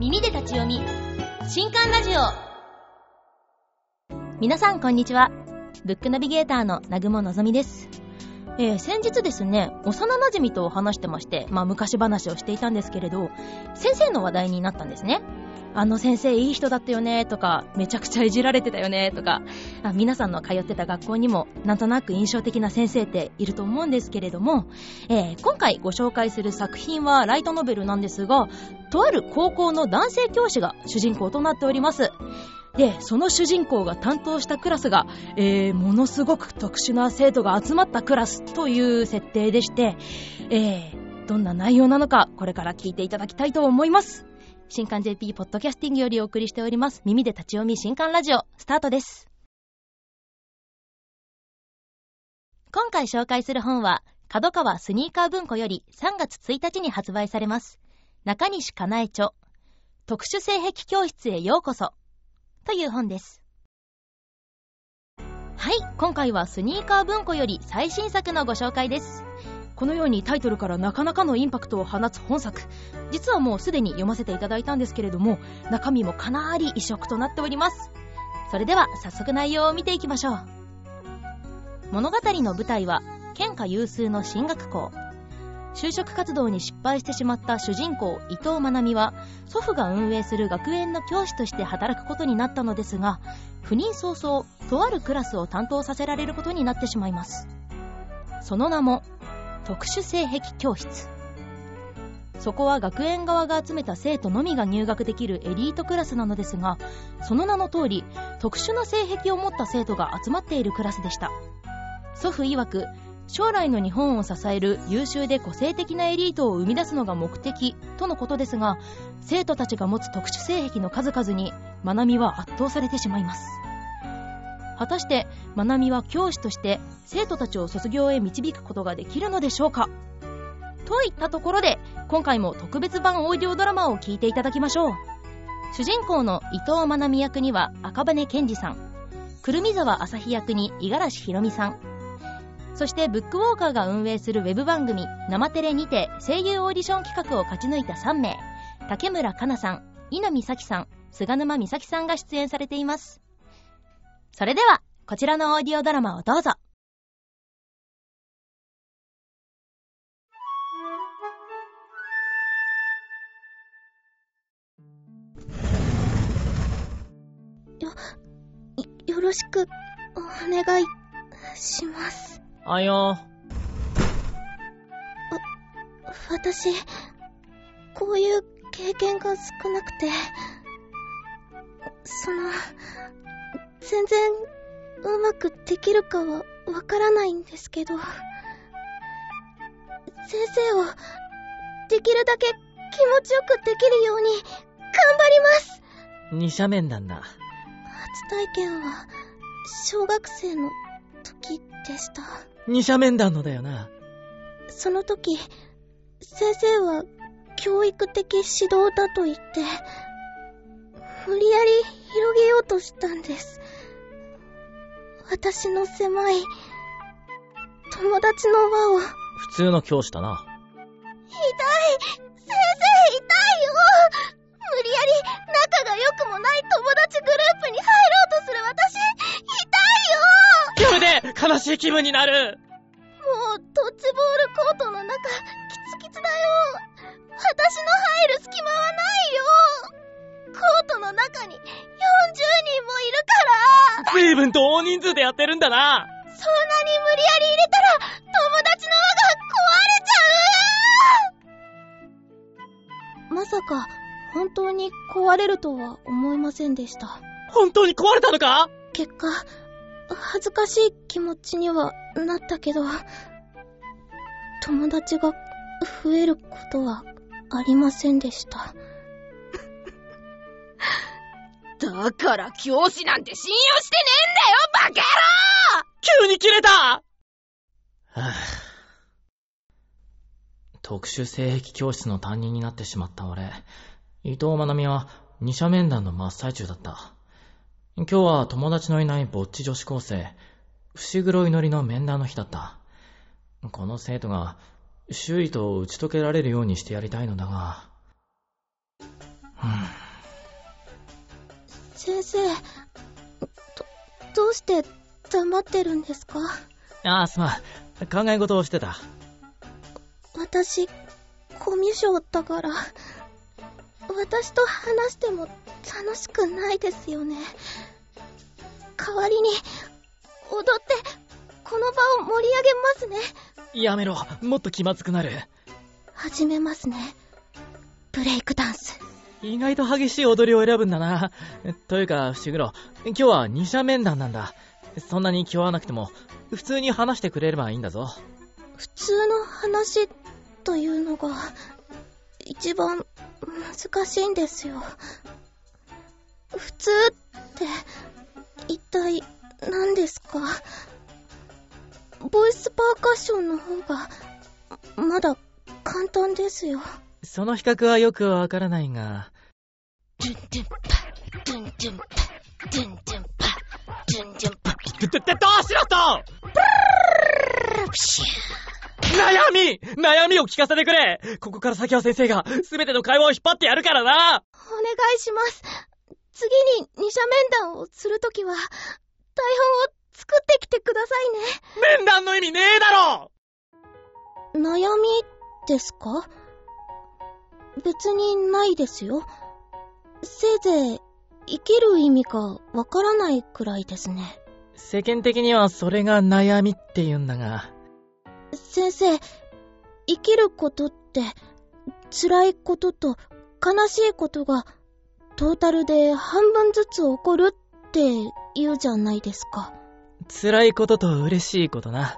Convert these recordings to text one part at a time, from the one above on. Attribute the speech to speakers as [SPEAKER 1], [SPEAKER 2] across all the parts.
[SPEAKER 1] 耳で立ち読み。新刊ラジオ。皆さんこんにちは。ブックナビゲーターの南雲のぞみです。えー、先日ですね、幼馴染と話してまして、まあ昔話をしていたんですけれど、先生の話題になったんですね。あの先生いい人だったよねとか、めちゃくちゃいじられてたよねとか、あ皆さんの通ってた学校にもなんとなく印象的な先生っていると思うんですけれども、えー、今回ご紹介する作品はライトノベルなんですが、とある高校の男性教師が主人公となっております。で、その主人公が担当したクラスが、えー、ものすごく特殊な生徒が集まったクラスという設定でして、えー、どんな内容なのか、これから聞いていただきたいと思います。新刊 JP ポッドキャスティングよりお送りしております。耳で立ち読み新刊ラジオ、スタートです。今回紹介する本は、角川スニーカー文庫より3月1日に発売されます。中西かなえ著、特殊性癖教室へようこそ、という本です。はい、今回はスニーカー文庫より最新作のご紹介です。このようにタイトルからなかなかのインパクトを放つ本作実はもうすでに読ませていただいたんですけれども中身もかなり異色となっておりますそれでは早速内容を見ていきましょう物語の舞台は県下有数の進学校就職活動に失敗してしまった主人公伊藤まなみは祖父が運営する学園の教師として働くことになったのですが赴任早々とあるクラスを担当させられることになってしまいます。その名も特殊性癖教室。そこは学園側が集めた生徒のみが入学できるエリートクラスなのですがその名の通り特殊な性癖を持った生徒が集まっているクラスでした。祖父曰く将来の日本を支える優秀で個性的なエリートを生み出すのが目的とのことですが生徒たちが持つ特殊性癖の数々に愛美は圧倒されてしまいます。果たしてまなみは教師として生徒たちを卒業へ導くことができるのでしょうか？といったところで今回も特別版オーディオドラマを聞いていただきましょう。主人公の伊藤まなみ役には赤羽健二さんくるみ沢朝日役に五十嵐ひろみさんそしてブックウォーカーが運営するウェブ番組「生テレ」にて声優オーディション企画を勝ち抜いた3名竹村香奈さん稲見咲さん菅沼美咲さんが出演されていますそれでは、こちらのオーディオドラマをどうぞ。
[SPEAKER 2] よ、よろしく、お願いします。
[SPEAKER 3] あよ。あ、
[SPEAKER 2] 私、こういう経験が少なくて、その、全然うまくできるかはわからないんですけど、先生をできるだけ気持ちよくできるように頑張ります
[SPEAKER 3] 二者面談だ。
[SPEAKER 2] 初体験は小学生の時でした。
[SPEAKER 3] 二者面談のだよな。
[SPEAKER 2] その時、先生は教育的指導だと言って、無理やり広げようとしたんです。私の狭い、友達の輪を。
[SPEAKER 3] 普通の教師だな。悲しい気分になる。
[SPEAKER 2] もう、ドッジボールコートの中、キツキツだよ。私の入る隙間はないよ。コートの中に40人もいるから。
[SPEAKER 3] 随分と大人数でやってるんだな。そんなに
[SPEAKER 2] 無理やり入れたら友達の輪が壊れちゃう。まさか本当に壊れるとは思いませんでした。
[SPEAKER 3] 本当に壊れたのか？
[SPEAKER 2] 結果恥ずかしい気持ちにはなったけど友達が増えることはありませんでした。
[SPEAKER 4] だから教師なんて信用してねえんだよ、バカ野郎！
[SPEAKER 3] 急に切れた。はぁ、特殊性癖教室の担任になってしまった俺、伊藤まなみは二者面談の真っ最中だった。今日は友達のいないぼっち女子高生、伏黒祈りの面談の日だった。この生徒が周囲と打ち解けられるようにしてやりたいのだが、うん
[SPEAKER 2] 先生、ど、どうして黙ってるんですか？
[SPEAKER 3] ああ、すまん。考え事をしてた。
[SPEAKER 2] 私、コミュ障だから、私と話しても楽しくないですよね。代わりに、踊って、この場を盛り上げますね。
[SPEAKER 3] やめろ。もっと気まずくなる。
[SPEAKER 2] 始めますね。ブレイクダンス。
[SPEAKER 3] 意外と激しい踊りを選ぶんだな。というか、伏黒、今日は二者面談なんだ。そんなに気負わなくても、普通に話してくれればいいんだぞ。
[SPEAKER 2] 普通の話というのが、一番難しいんですよ。普通って、一体何ですか？ボイスパーカッションの方が、まだ簡単ですよ。
[SPEAKER 3] その比較はよくわからないが、
[SPEAKER 4] ドゥンドゥンパ、ドゥンドゥンパ、ドゥンドゥンパ、ドゥンドゥンパ、
[SPEAKER 3] ど、ど、どうしろと
[SPEAKER 4] プシュ
[SPEAKER 3] 悩み悩みを聞かせてくれここから先は先生が、すべての会話を引っ張ってやるからな
[SPEAKER 2] お願いします。次に二者面談をするときは、台本を作ってきてください
[SPEAKER 3] 面談の意味ねえだろ
[SPEAKER 2] ね。悩みですか？別にないですよ。せいぜい、生きる意味がわからないくらいですね。
[SPEAKER 3] 世間的にはそれが悩みって言うんだが、
[SPEAKER 2] 先生、生きることって、辛いことと悲しいことが、トータルで半分ずつ起こるって言うじゃないですか。
[SPEAKER 3] 辛いことと嬉しいことな。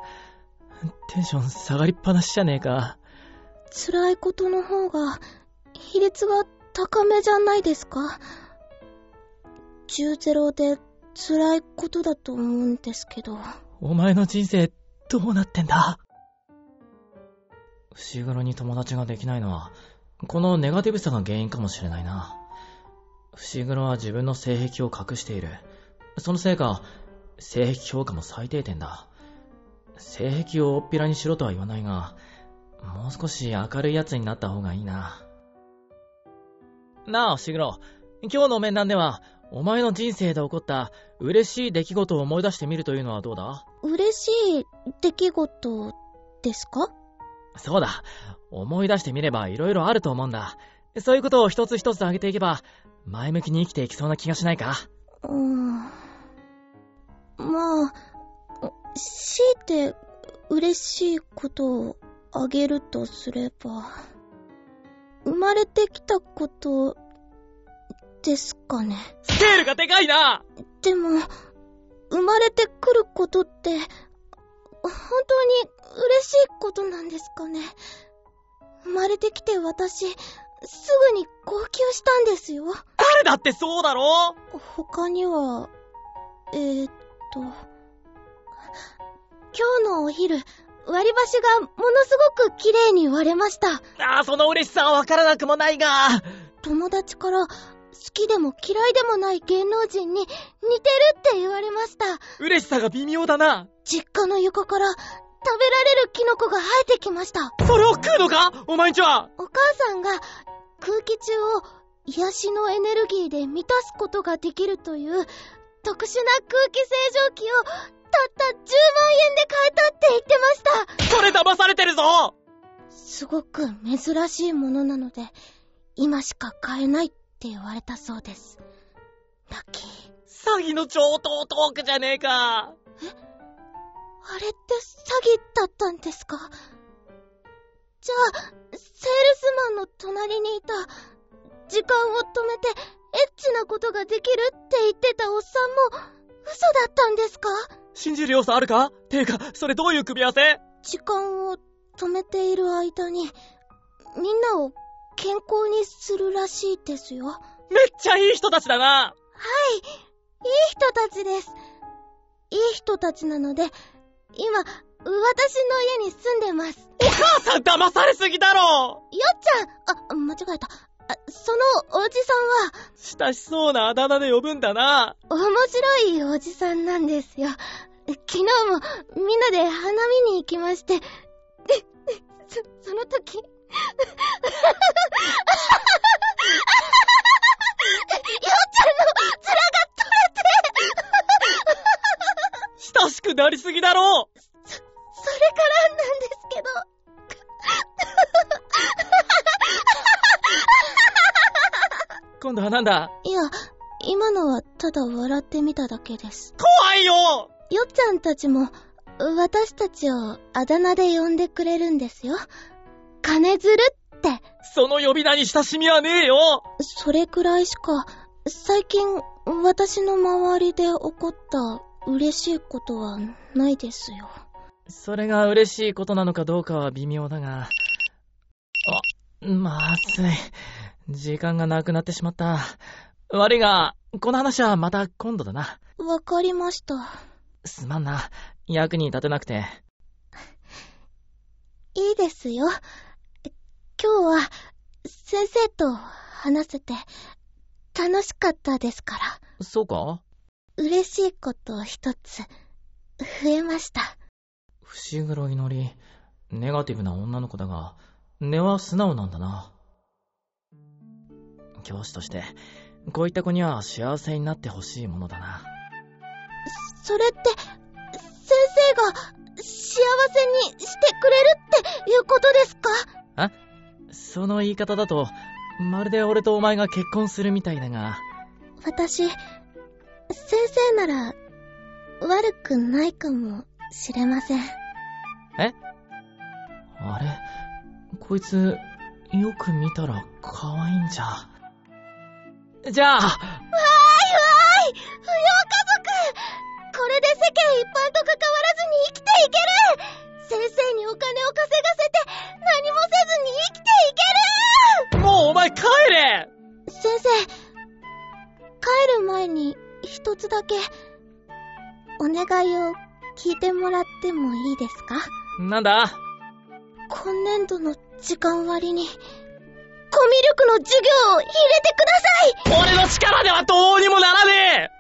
[SPEAKER 3] テンション下がりっぱなしじゃねえか。
[SPEAKER 2] 辛いことの方が、比率が高めじゃないですか。10ゼロで辛いことだと思うんですけど。
[SPEAKER 3] お前の人生、どうなってんだ？伏黒に友達ができないのは、このネガティブさが原因かもしれないな。伏黒は自分の性癖を隠している。そのせいか、性癖評価も最低点だ。性癖を大っぴらにしろとは言わないが、もう少し明るい奴になった方がいいな。なあ、伏黒。今日の面談では、お前の人生で起こった嬉しい出来事を思い出してみるというのはどうだ？
[SPEAKER 2] 嬉しい出来事ですか？
[SPEAKER 3] そうだ。思い出してみれば色々あると思うんだ。そういうことを一つ一つ挙げていけば、前向きに生きていきそうな気がしないか
[SPEAKER 2] うーん。まあ、強いて嬉しいことをあげるとすれば、生まれてきたことですかね。
[SPEAKER 3] スケールがでかいな
[SPEAKER 2] でも、生まれてくることって、本当しいことなんですかね。生まれてきて私、すぐに号泣したんですよ。
[SPEAKER 3] 誰だってそうだろ？
[SPEAKER 2] 他には、えー、っと、今日のお昼、割り箸がものすごく綺麗に割れました。
[SPEAKER 3] ああ、その嬉しさはわからなくもないが。
[SPEAKER 2] 友達から、好きでも嫌いでもない芸能人に似てるって言われました。
[SPEAKER 3] 嬉しさが微妙だな。
[SPEAKER 2] 実家の床から食べられるキノコが生えてきました。
[SPEAKER 3] それを食うのか？お前んちは
[SPEAKER 2] お母さんが空気中を癒しのエネルギーで満たすことができるという特殊な空気清浄機をたった10万円で買えたって言ってました。
[SPEAKER 3] それ騙されてるぞ
[SPEAKER 2] すごく珍しいものなので、今しか買えないって言われたそうです。ラッキー。
[SPEAKER 3] 詐欺の上等トークじゃねえか。
[SPEAKER 2] あれって詐欺だったんですか？じゃあ、セールスマンの隣にいた、時間を止めてエッチなことができるって言ってたおっさんも、嘘だったんですか？
[SPEAKER 3] 信じる要素あるか？ていうか、それどういう組み合わせ？
[SPEAKER 2] 時間を止めている間に、みんなを健康にするらしいですよ。
[SPEAKER 3] めっちゃいい人たちだな！
[SPEAKER 2] はい、いい人たちです。いい人たちなので、今、私の家に住んでます。
[SPEAKER 3] お母さん騙されすぎだろ
[SPEAKER 2] よっちゃんあ、間違えた。あそのおじさんは、
[SPEAKER 3] 親しそうなあだ名で呼ぶんだな。
[SPEAKER 2] 面白いおじさんなんですよ。昨日もみんなで花見に行きまして、そ、その時、よっちゃんの面が
[SPEAKER 3] 親しくなりすぎだろうそ、
[SPEAKER 2] それからなんですけど。
[SPEAKER 3] 今度はなんだ？
[SPEAKER 2] いや、今のはただ笑ってみただけです。
[SPEAKER 3] 怖いよ
[SPEAKER 2] よっちゃんたちも、私たちをあだ名で呼んでくれるんですよ。金ずるって。
[SPEAKER 3] その呼び名に親しみはねえよ
[SPEAKER 2] それくらいしか、最近、私の周りで起こった嬉しいことはないですよ。
[SPEAKER 3] それが嬉しいことなのかどうかは微妙だが。あ、まずい。時間がなくなってしまった。悪いが、この話はまた今度だな。
[SPEAKER 2] わかりました。
[SPEAKER 3] すまんな。役に立てなくて。
[SPEAKER 2] いいですよ。今日は、先生と話せて、楽しかったですから。
[SPEAKER 3] そうか？
[SPEAKER 2] 嬉しいこと一つ、増えました。
[SPEAKER 3] 伏黒いのり、ネガティブな女の子だが、根は素直なんだな。教師として、こういった子には幸せになってほしいものだな。
[SPEAKER 2] それって、先生が幸せにしてくれるっていうことですか？
[SPEAKER 3] その言い方だと、まるで俺とお前が結婚するみたいだが、
[SPEAKER 2] 私、先生なら、悪くないかもしれません。
[SPEAKER 3] あれ？こいつ、よく見たら可愛いんじゃ。じゃあ、
[SPEAKER 2] わーいわーい！不良家族。これで世間一般と関わらずに生きていける。先生にお金を稼がせて何もせずに生きていける。
[SPEAKER 3] もうお前帰れ。
[SPEAKER 2] 先生、帰る前に一つだけ、お願いを聞いてもらってもいいですか？
[SPEAKER 3] なんだ？
[SPEAKER 2] 今年度の時間割に、コミュ力の授業を入れてください！
[SPEAKER 3] 俺の力ではどうにもならねえ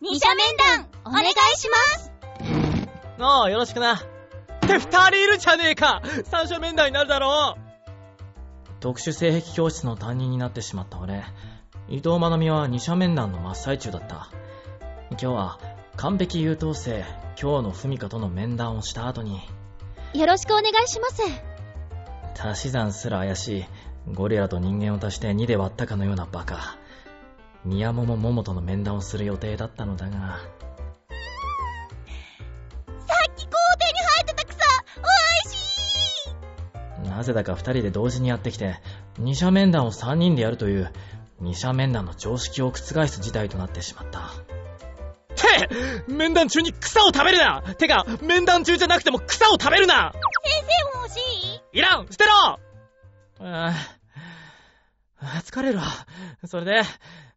[SPEAKER 2] 二者面談お願いします
[SPEAKER 3] ああ、よろしくな。って二人いるじゃねえか三者面談になるだろう特殊性癖教室の担任になってしまった俺、伊藤まなみは二者面談の真っ最中だった。今日は、完璧優等生、今日のふみかとの面談をした後に、
[SPEAKER 1] よろしくお願いします。
[SPEAKER 3] 足し算すら怪しい、ゴリラと人間を足して2で割ったかのようなバカ。宮桃桃との面談をする予定だったのだが、
[SPEAKER 2] さっき校庭に生えてた草、おいしい。
[SPEAKER 3] なぜだか二人で同時にやってきて、二者面談を三人でやるという、二者面談の常識を覆す事態となってしまった。て面談中に草を食べるな。てか、面談中じゃなくても草を食べるな。
[SPEAKER 2] 先生も欲しい？
[SPEAKER 3] いらん捨てろ。ああ疲れるわ。それで、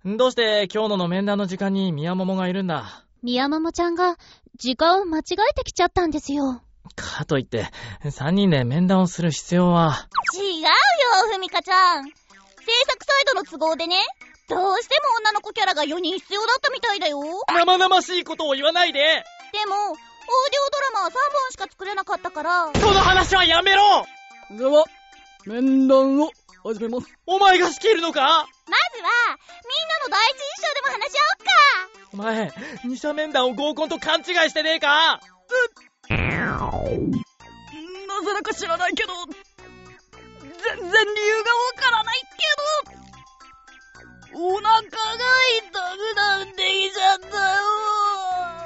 [SPEAKER 3] どうして今日のの面談の時間に宮桃がいるんだ？
[SPEAKER 1] 宮桃ちゃんが時間を間違えてきちゃったんですよ。
[SPEAKER 3] かといって、三人で面談をする必要は、
[SPEAKER 2] 違うよ、ふみかちゃん。制作サイドの都合でね、どうしても女の子キャラが4人必要だったみたいだよ。
[SPEAKER 3] 生々しいことを言わないで
[SPEAKER 2] でも、オーディオドラマは3本しか作れなかったから、
[SPEAKER 3] その話はやめろ
[SPEAKER 5] では、面談を始めます。
[SPEAKER 3] お前が仕切るのか？
[SPEAKER 2] まずは、みんなの第一印象でも話し合おうか。
[SPEAKER 3] お前、二者面談を合コンと勘違いしてねえか？
[SPEAKER 5] なぜだか知らないけど、全然理由がわからないけど、お腹が痛くなってきちゃったよ。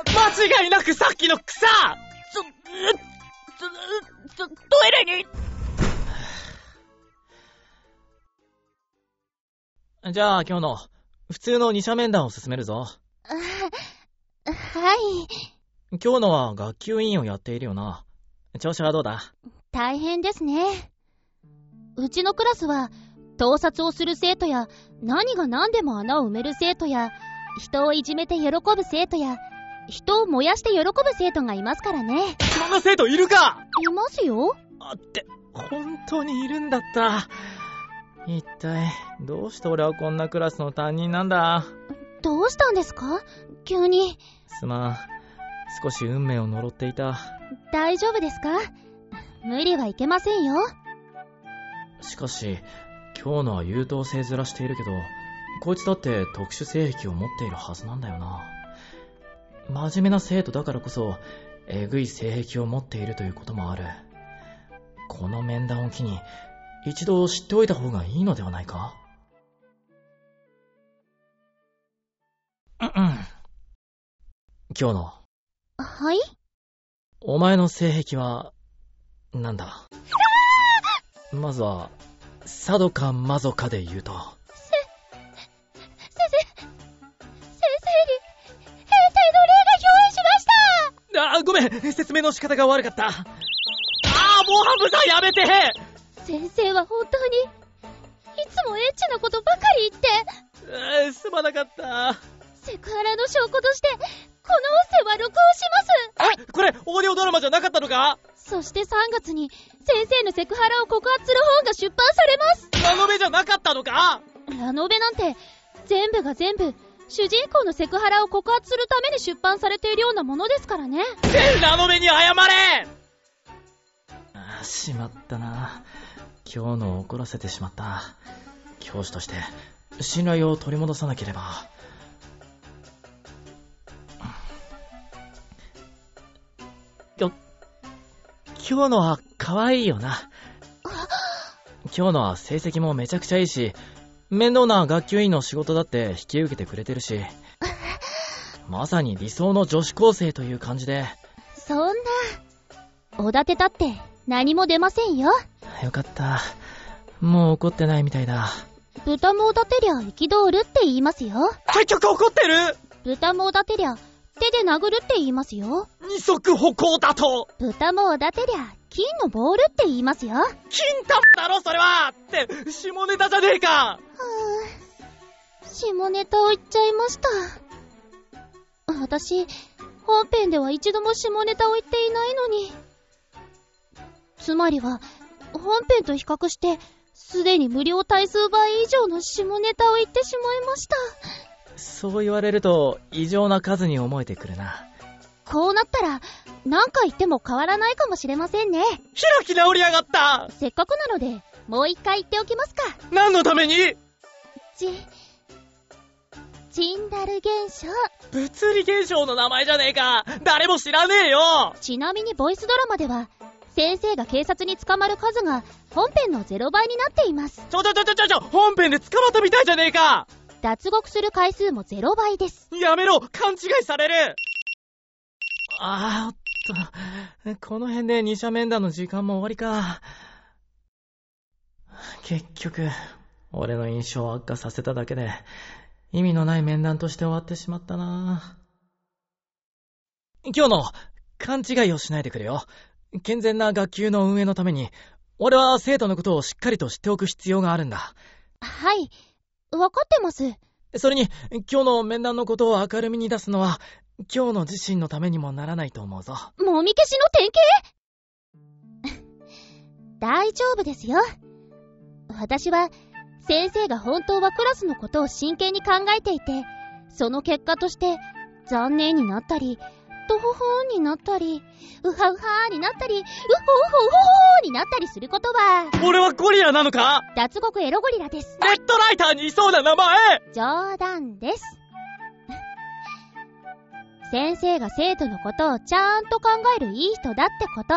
[SPEAKER 3] 間違いなくさっきの草
[SPEAKER 5] ちょ、ちょ、ちょ、トイレに。
[SPEAKER 3] じゃあ今日の、普通の二者面談を進めるぞ。
[SPEAKER 1] はい。
[SPEAKER 3] 今日のは学級委員をやっているよな。調子はどうだ？
[SPEAKER 1] 大変ですね。うちのクラスは、盗撮をする生徒や、何が何でも穴を埋める生徒や、人をいじめて喜ぶ生徒や、人を燃やして喜ぶ生徒がいますからね。
[SPEAKER 3] そんな生徒いるか？
[SPEAKER 1] いますよ。
[SPEAKER 3] あって、本当にいるんだった。一体、どうして俺はこんなクラスの担任なんだ？
[SPEAKER 1] どうしたんですか？急に。
[SPEAKER 3] すまん。少し運命を呪っていた。
[SPEAKER 1] 大丈夫ですか？無理はいけませんよ。
[SPEAKER 3] しかし、今日のは優等生面しているけど、こいつだって特殊性癖を持っているはずなんだよな。真面目な生徒だからこそ、えぐい性癖を持っているということもある。この面談を機に、一度知っておいた方がいいのではないか？うんうん。今日の、
[SPEAKER 6] はい？
[SPEAKER 3] お前の性癖は、なんだ？まずは、佐渡かマゾかで言うと。
[SPEAKER 6] 先生、先生に、兵隊の霊が憑依しました！
[SPEAKER 3] あ、ごめん。説明の仕方が悪かった。あー、モハムさんやめて
[SPEAKER 6] 先生は本当に、いつもエッチなことばかり言って、
[SPEAKER 3] すまなかった。
[SPEAKER 6] セクハラの証拠として、この音声は録音します
[SPEAKER 3] これ、オーディオドラマじゃなかったのか？
[SPEAKER 6] そして3月に、先生のセクハラを告発する本が出版されます
[SPEAKER 3] ラノベじゃなかったのか？
[SPEAKER 6] ラノベなんて、全部が全部、主人公のセクハラを告発するために出版されているようなものですからね。
[SPEAKER 3] 全ラノベに謝れしまったな。今日の怒らせてしまった。教師として、信頼を取り戻さなければ。よ、今日のは可愛いよな。今日のは成績もめちゃくちゃいいし、面倒な学級委員の仕事だって引き受けてくれてるし、まさに理想の女子高生という感じで、
[SPEAKER 6] そんな、おだてたって何も出ませんよ。
[SPEAKER 3] よかった。もう怒ってないみたいだ。
[SPEAKER 6] 豚もおだてりゃ憤るって言いますよ。
[SPEAKER 3] 結局怒ってる？
[SPEAKER 6] 豚もおだてりゃ手で殴るって言いますよ。
[SPEAKER 3] 二足歩行だと
[SPEAKER 6] 豚もおだてりゃ金のボールって言いますよ。は
[SPEAKER 3] 金玉だろそれはって、下ネタじゃねえか
[SPEAKER 6] ぁ、下ネタを言っちゃいました。私、本編では一度も下ネタを言っていないのに。つまりは、本編と比較して、すでに無料対数倍以上の下ネタを言ってしまいました。
[SPEAKER 3] そう言われると、異常な数に思えてくるな。
[SPEAKER 6] こうなったら、何回言っても変わらないかもしれませんね。
[SPEAKER 3] 開き直りやがった
[SPEAKER 6] せっかくなので、もう一回言っておきますか。
[SPEAKER 3] 何のために？
[SPEAKER 6] ち、チンダル現象。
[SPEAKER 3] 物理現象の名前じゃねえか誰も知らねえよ
[SPEAKER 6] ちなみにボイスドラマでは、先生が警察に捕まる数が本編の0倍になっています。
[SPEAKER 3] ちょちょちょちょちょ本編で捕まったみたいじゃねえか
[SPEAKER 6] 脱獄する回数も0倍です。
[SPEAKER 3] やめろ勘違いされるあーおっと、この辺で二者面談の時間も終わりか。結局、俺の印象を悪化させただけで、意味のない面談として終わってしまったな今日の、勘違いをしないでくれよ。健全な学級の運営のために、俺は生徒のことをしっかりと知っておく必要があるんだ。
[SPEAKER 6] はい。わかってます。
[SPEAKER 3] それに、今日の面談のことを明るみに出すのは、今日の自身のためにもならないと思うぞ。
[SPEAKER 6] もみ消しの典型？大丈夫ですよ。私は、先生が本当はクラスのことを真剣に考えていて、その結果として、残念になったり、とほほーになったり、うはうはーになったり、うほうほうほほーになったりすることは、
[SPEAKER 3] 俺はゴリラなのか？
[SPEAKER 6] 脱獄エロゴリラです。
[SPEAKER 3] レッドライターにいそうな名前
[SPEAKER 6] 冗談です。先生が生徒のことをちゃんと考えるいい人だってこと、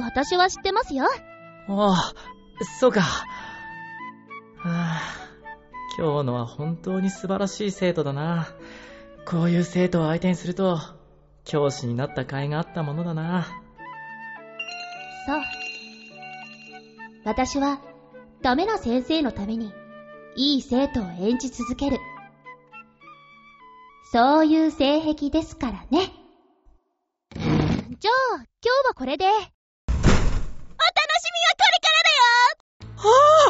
[SPEAKER 6] 私は知ってますよ。
[SPEAKER 3] ああ、そうか。はあ、今日のは本当に素晴らしい生徒だな。こういう生徒を相手にすると、教師になった甲斐があったものだな。
[SPEAKER 6] そう。私は、ダメな先生のために、いい生徒を演じ続ける。そういう性癖ですからね。じゃあ、今日はこれで。お楽しみはこれからだ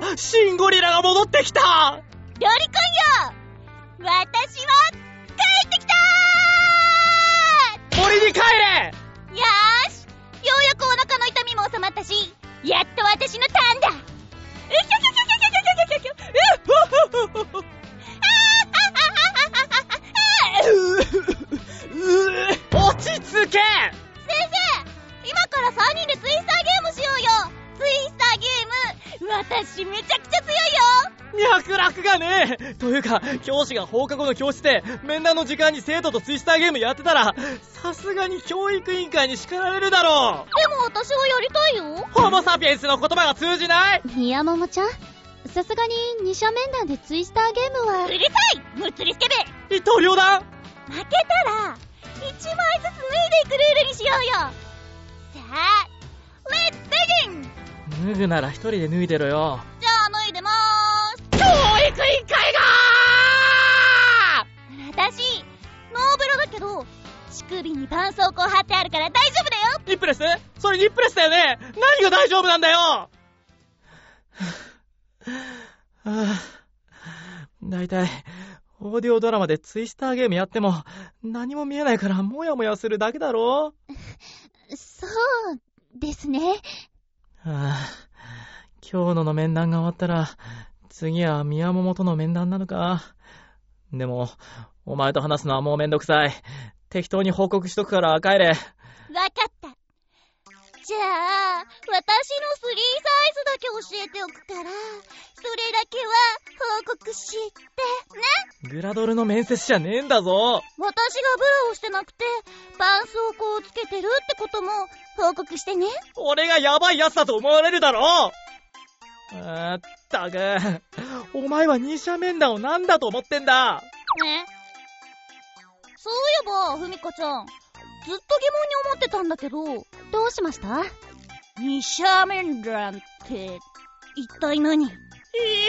[SPEAKER 6] よ
[SPEAKER 3] はあシンゴリラが戻ってきた
[SPEAKER 6] ロリコンよ私は帰ってきた
[SPEAKER 3] 森に帰れ！
[SPEAKER 6] よし！ようやくお腹の痛みも収まったし、やっと私のターンだ！うひょひょひょひょひょひょひょひょひょう
[SPEAKER 3] 落ち着け
[SPEAKER 6] 先生今から3人でツイスターゲームしようよツイスターゲーム私めちゃくちゃ強いよ
[SPEAKER 3] 脈絡がねえというか、教師が放課後の教室で面談の時間に生徒とツイスターゲームやってたら、すがに教育委員会に叱られるだろ
[SPEAKER 2] でも私はやりたいよ。
[SPEAKER 3] うホモサピエンスの言葉が通じない。
[SPEAKER 2] 宮桃ちゃん、さすがに二者面談でツイスターゲームは。
[SPEAKER 4] う。るさい。むつりスケベ
[SPEAKER 3] 伊藤両断
[SPEAKER 4] 負けたら、一枚ずつ脱いでいくルールにしようよ。さあ、レッツベギン。
[SPEAKER 3] 脱ぐなら一人で脱いでろよ。
[SPEAKER 4] じゃあ脱いでまーす
[SPEAKER 3] れニップレスだよね何が大丈夫なんだよだいたい、オーディオドラマでツイスターゲームやっても、何も見えないからモヤモヤするだけだろ
[SPEAKER 2] そうですね。
[SPEAKER 3] はぁ、今日のの面談が終わったら、次は宮桃との面談なのか。でも、お前と話すのはもうめんどくさい。適当に報告しとくから帰れ。
[SPEAKER 4] わかった。じゃあ、私のスリーサイズだけ教えておくから、それだけは報告して、ね
[SPEAKER 3] グラドルの面接じゃねえんだぞ。
[SPEAKER 4] 私がブラをしてなくて、絆創膏をつけてるってことも報告してね。
[SPEAKER 3] 俺がヤバい奴だと思われるだろあったく、お前は二者面談を何だと思ってんだ
[SPEAKER 4] ね。そういえば、ふみかちゃん、ずっと疑問に思ってたんだけど、
[SPEAKER 2] どうしました？
[SPEAKER 4] 二者面談って、一体何？
[SPEAKER 3] いい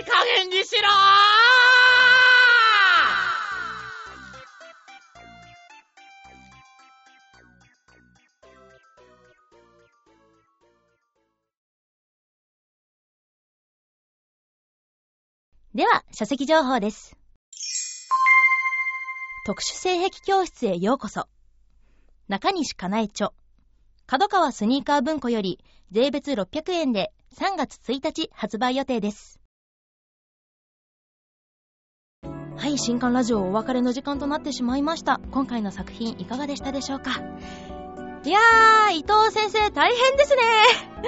[SPEAKER 3] 加減にしろ
[SPEAKER 1] では、書籍情報です。特殊性癖教室へようこそ。中西かなえ著。角川スニーカー文庫より税別600円で3月1日発売予定です。はい、新刊ラジオお別れの時間となってしまいました。今回の作品いかがでしたでしょうか？いやー、伊藤先生大変ですね。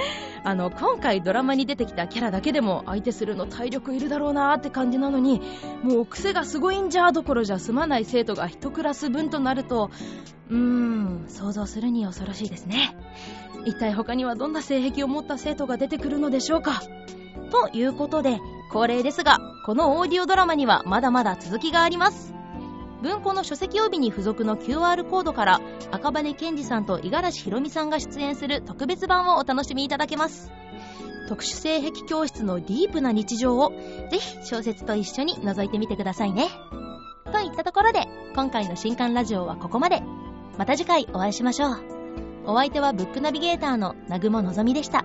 [SPEAKER 1] あの、今回ドラマに出てきたキャラだけでも相手するの体力いるだろうなーって感じなのに、もう癖がすごいんじゃーどころじゃ済まない生徒が一クラス分となると、うーん、想像するに恐ろしいですね。一体他にはどんな性癖を持った生徒が出てくるのでしょうかということで、恒例ですが、このオーディオドラマにはまだまだ続きがあります。文庫の書籍帯に付属の QR コードから赤羽健二さんと五十嵐ひろみさんが出演する特別版をお楽しみいただけます。特殊性癖教室のディープな日常をぜひ小説と一緒に覗いてみてくださいね。といったところで今回の新刊ラジオはここまで。また次回お会いしましょう。お相手はブックナビゲーターの南雲のぞみでした。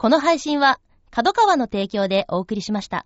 [SPEAKER 1] この配信は角川の提供でお送りしました。